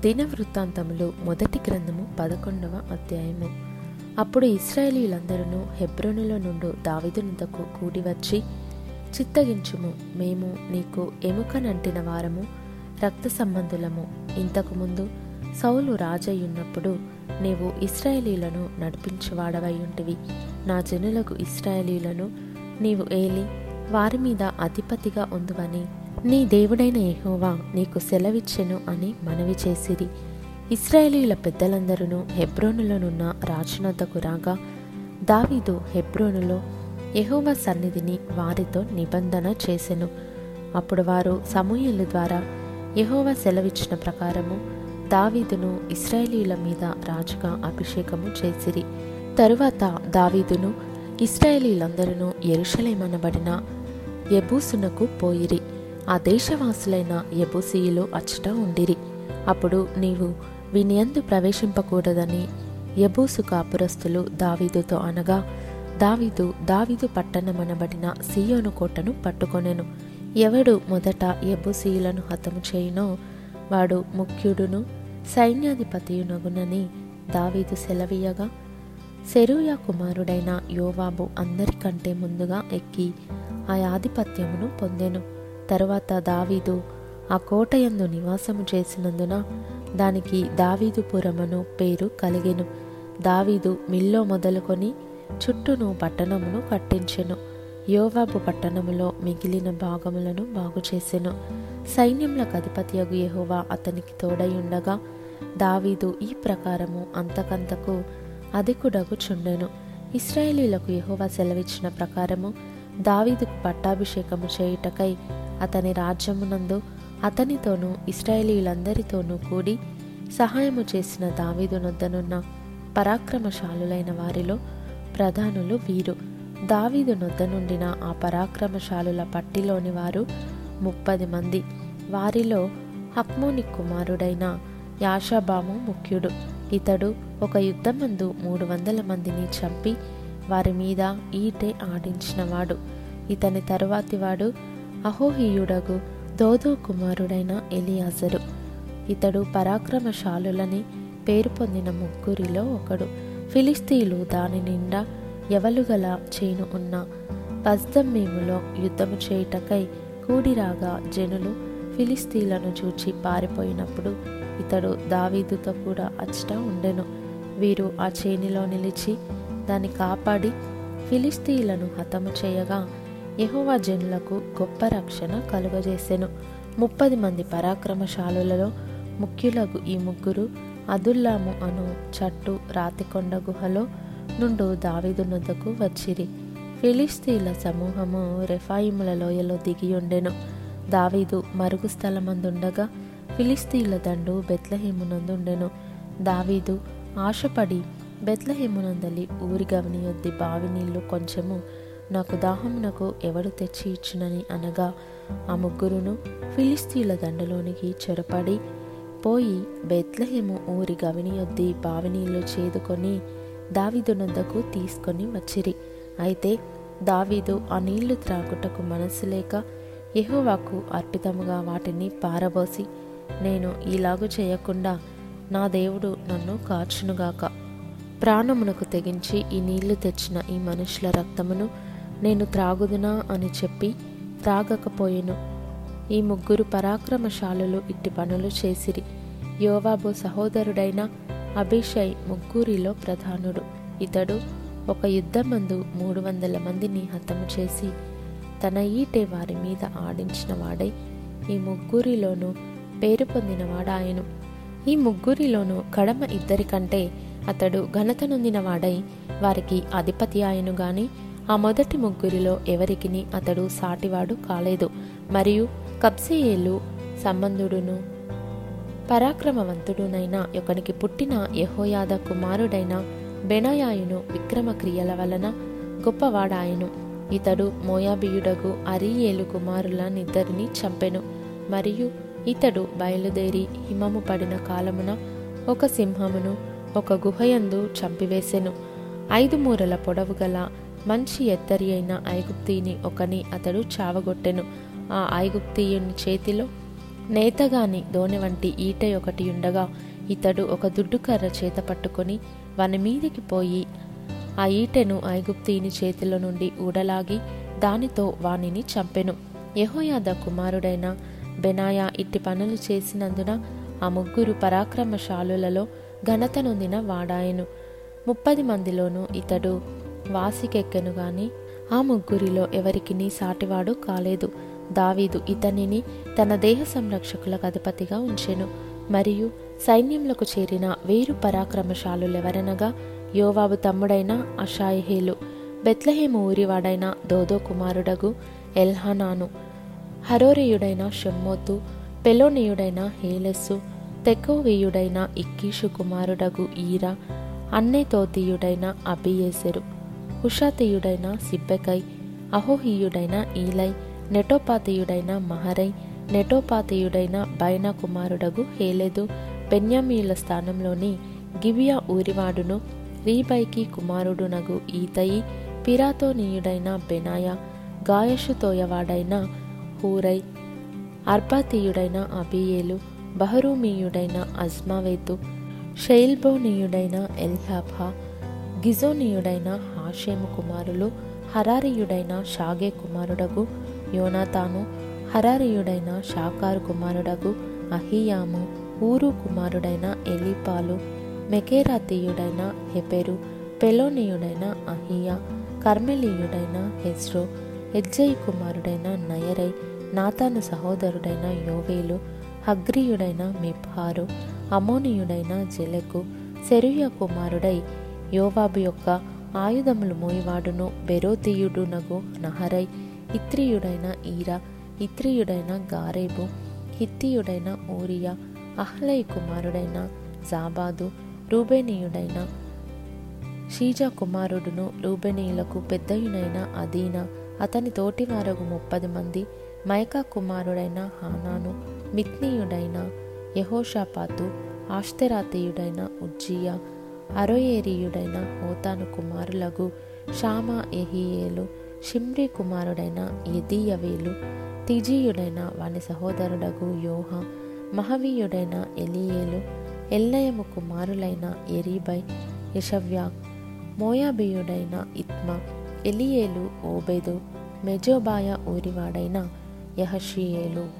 దినవృత్తాంతములు మొదటి గ్రంథము పదకొండవ అధ్యాయము. అప్పుడు ఇస్రాయేలీలందరూ హెబ్రోనులో నుండు దావిదునుదకు కూడి వచ్చి చిత్తగించుము మేము నీకు ఎముకనంటిన వారము రక్త సంబంధులము. ఇంతకుముందు సౌలు రాజయ్యున్నప్పుడు నీవు ఇస్రాయేలీలను నడిపించువాడవయ్యుంటివి నా జనులకు ఇస్రాయేలీలను నీవు ఏలి వారి మీద అధిపతిగా ఉందువని నీ దేవుడైన ఎహోవా నీకు సెలవిచ్చెను అని మనవి చేసిరి. ఇస్రాయేలీల పెద్దలందరూ హెబ్రోనులోనున్న రాజునద్దకు రాగా దావీదు హెబ్రోనులో యహోవా సన్నిధిని వారితో నిబంధన చేసెను. అప్పుడు వారు సమూహలు ద్వారా యహోవా సెలవిచ్చిన ప్రకారము దావీదును ఇస్రాయేలీల మీద రాజుగా అభిషేకము చేసిరి. తరువాత దావీదును ఇస్రాయేలీలందరూ ఎరుషలేమనబడిన ఎబూసునకు పోయిరి. ఆ దేశవాసులైన ఎబుసీయులు అచ్చట ఉండిరి. అప్పుడు నీవు వీనియందు ప్రవేశింపకూడదని ఎబూసు కాపురస్తులు దావీదుతో అనగా దావీదు దావీదు పట్టణమనబడిన సియోను కోటను పట్టుకొనెను. ఎవడు మొదట ఎబుసీయులను హతము చేయునో వాడు ముఖ్యుడును సైన్యాధిపతియునగునని దావీదు సెలవీయగా సెరూయా కుమారుడైన యోవాబు అందరికంటే ముందుగా ఎక్కి ఆ ఆధిపత్యమును పొందెను. తరువాత దావీదు ఆ కోటయందు నివాసము చేసినందున దానికి దావీదుపురమును పేరు కలిగెను. దావీదు మిల్లో మొదలుకొని చుట్టూను పట్టణమును కట్టించెను. యోవాబు పట్టణములో మిగిలిన భాగములను బాగు చేసెను సైన్యములకు అధిపతియగు యహోవా అతనికి తోడై ఉండగా దావీదు ఈ ప్రకారము అంతకంతకు అధికుడగు చుండెను ఇస్రాయేలీలకు యహోవా సెలవిచ్చిన ప్రకారము దావీదుకు పట్టాభిషేకము చేయుటకై అతని రాజ్యమునందు అతనితోనూ ఇస్రాయేలీలందరితోనూ కూడి సహాయము చేసిన దావీదునొద్దనున్న పరాక్రమశాలులైన వారిలో ప్రధానులు వీరు. దావీదు నొద్ద నుండిన ఆ పరాక్రమశాలుల పట్టిలోని వారు ముప్పది మంది. వారిలో హక్మోని కుమారుడైన యాషాబాము ముఖ్యుడు. ఇతడు ఒక యుద్ధమందు మూడు వందల మందిని చంపి వారి మీద ఈటె ఆడించినవాడు. ఇతని తరువాతివాడు అహోహియుడగు దోదో కుమారుడైన ఎలియాజరు. ఇతడు పరాక్రమశాలులని పేరు పొందిన ముగ్గురిలో ఒకడు. ఫిలిస్తీన్లు దాని నిండా ఎవలుగల చేను ఉన్న పజ్దమ్మీములో యుద్ధము చేయుటకై కూడిరాగా జనులు ఫిలిస్తీన్లను చూచి పారిపోయినప్పుడు ఇతడు దావీదుతో కూడా అచ్చట ఉండెను. వీరు ఆ చేనిలో నిలిచి దాన్ని కాపాడి ఫిలిస్తీన్లను హతము చేయగా యహోవా జనులకు గొప్ప రక్షణ కలుగజేసెను. ముప్పది మంది పరాక్రమశాలులలో ముఖ్యులకు ఈ ముగ్గురు అదుల్లాము అను చట్టు రాతికొండ గుహలో నుండు దావీదు వచ్చిరి. ఫిలిస్తీన్ల సమూహము రెఫాయిముల లోయలో దిగియుండెను. దావీదు మరుగు స్థలమందుండగా ఫిలిస్తీన్ల దండు బెత్లహేమునందుండెను దావీదు ఆశపడి బెత్లహేమునందలి ఊరి గవని వద్ది బావి నీళ్ళు కొంచెము నాకు దాహమునకు ఎవడు తెచ్చి ఇచ్చునని అనగా ఆ ముగ్గురును ఫిలిస్తీన్ల దండలోనికి చెరపడి పోయి బెత్లహేము ఊరి గవినియొద్ది బావినీళ్ళు చేదుకొని దావీదునొద్దకు తీసుకొని వచ్చిరి. అయితే దావీదు ఆ నీళ్ళు త్రాగుటకు మనసు లేక యెహోవాకు అర్పితముగా వాటిని పారబోసి నేను ఇలాగు చేయకుండా నా దేవుడు నన్ను కాచునుగాక. ప్రాణమునకు తెగించి ఈ నీళ్ళు తెచ్చిన ఈ మనుషుల రక్తమును నేను త్రాగుదునా అని చెప్పి త్రాగకపోయెను. ఈ ముగ్గురు పరాక్రమశాలులు ఇట్టి పనులు చేసిరి. యోవాబు సహోదరుడైన అభిషయ్ ముగ్గురిలో ప్రధానుడు. ఇతడు ఒక యుద్ధమందు మూడు వందల మందిని హతము చేసి తన ఈటే వారి మీద ఆడించిన వాడై ఈ ముగ్గురిలోనూ పేరు పొందినవాడాయను ఈ ముగ్గురిలోనూ కడమ ఇద్దరికంటే అతడు ఘనత వారికి అధిపతి ఆయను గాని ఆ మొదటి ముగ్గురిలో ఎవరికిని అతడు సాటివాడు కాలేదు. మరియు కబ్సేయేలు సంబంధుడును పరాక్రమవంతుడునైన ఒకనికి పుట్టిన యహోయాద కుమారుడైన బెనయాయును విక్రమక్రియల వలన గొప్పవాడాయను. ఇతడు మోయాబియుడగు అరియేలు కుమారుల నిద్దరిని చంపెను. మరియు ఇతడు బయలుదేరి హిమము పడిన కాలమున ఒక సింహమును ఒక గుహయందు చంపివేసెను. ఐదు మూరల పొడవు గల మంచి ఎద్దరి అయిన ఐగుప్తీని ఒకని అతడు చావగొట్టెను. ఆ ఐగుప్తీయుని చేతిలో నేతగాని దోణి వంటి ఈట ఒకటి ఉండగా ఇతడు ఒక దుడ్డుకర్ర చేత పట్టుకొని వాని మీదికి పోయి ఆ ఈటెను ఐగుప్తీని చేతిలో నుండి ఊడలాగి దానితో వానిని చంపెను. యహోయాద కుమారుడైన బెనాయా ఇట్టి పనులు చేసినందున ఆ ముగ్గురు పరాక్రమశాలులలో ఘనత నొందిన వాడాయను. ముప్పది మందిలోనూ ఇతడు వాసికెక్కెను గాని ఆ ముగ్గురిలో ఎవరికిని సాటివాడు కాలేదు. దావీదు ఇతనిని తన దేహ సంరక్షకులకు అధిపతిగా ఉంచెను. మరియు సైన్యములకు చేరిన వేరు పరాక్రమశాలులెవరనగా యోవాబు తమ్ముడైన అషాయిహేలు బెత్లహేము ఊరివాడైన దోదో కుమారుడగు ఎల్హానాను హరోరేయుడైన షెమ్మోతు పెలోనియుడైన హేలెస్సు తెకోవీయుడైన ఇక్కీషు కుమారుడగు ఈరా అన్నెతోతీయుడైన అబియేసెరు. హుషాతీయుడైన సిబ్బెకై అహోహీయుడైన ఈలై నెటోపాతీయుడైన మహరై నెటోపాతీయుడైన బైన కుమారుడగు హేలేదు బెన్యామీల స్థానంలోని గిబియా ఊరివాడును రీబైకి కుమారుడునగు ఈతయి పిరాతోనీయుడైన బెనాయ గాయషుతోయవాడైన హూరై అర్బాతీయుడైన అబియేలు బహరూమీయుడైన అజ్మావేతు షైల్బోనీయుడైన ఎల్హాఫా గిజోనీయుడైన హాషేము కుమారులు హరారియుడైన షాగే కుమారుడగు యోనాతాను హరారియుడైన షాకారు కుమారుడగు అహియాము ఊరు కుమారుడైన ఎలిపాలు మెకేరాతీయుడైన హెపెరు పెలోనియుడైన అహియా కర్మెలీయుడైన హెస్రో ఎజ్జయి కుమారుడైన నయరై నాతాను సహోదరుడైన యోవేలు హగ్రియుడైన మిఫారు అమోనియుడైన జెలెకు సెరుయ కుమారుడై యోవాబు యొక్క ఆయుధములు మోయివాడును. బెరోతీయుడునగు నహరై ఇత్రియుడైన ఈరా ఇత్రియుడైన గారేబు హిత్తియుడైన ఊరియా అహ్లై కుమారుడైన జాబాదు రూబేనీయుడైన షీజా కుమారుడును రూబేనీయులకు పెద్దయునైన అదీనా అతని తోటివారగు ముప్పది మంది మైకా కుమారుడైన హానాను మిత్నీయుడైన యహోషాపాతు ఆష్తెరాతీయుడైన ఉజ్జియా అరోయేరీయుడైన హోతాను కుమారులగు షామా ఎహియేలు షిమ్రి కుమారుడైన ఎదియవేలు తిజీయుడైన వాని సహోదరుడగు యోహ మహవీయుడైన ఎలియేలు ఎల్లయము కుమారులైన ఎరీబై యషవ్యా మోయాబీయుడైన ఇత్మ ఎలియేలు ఓబెదు మెజోబాయ ఊరివాడైన యహషియేలు.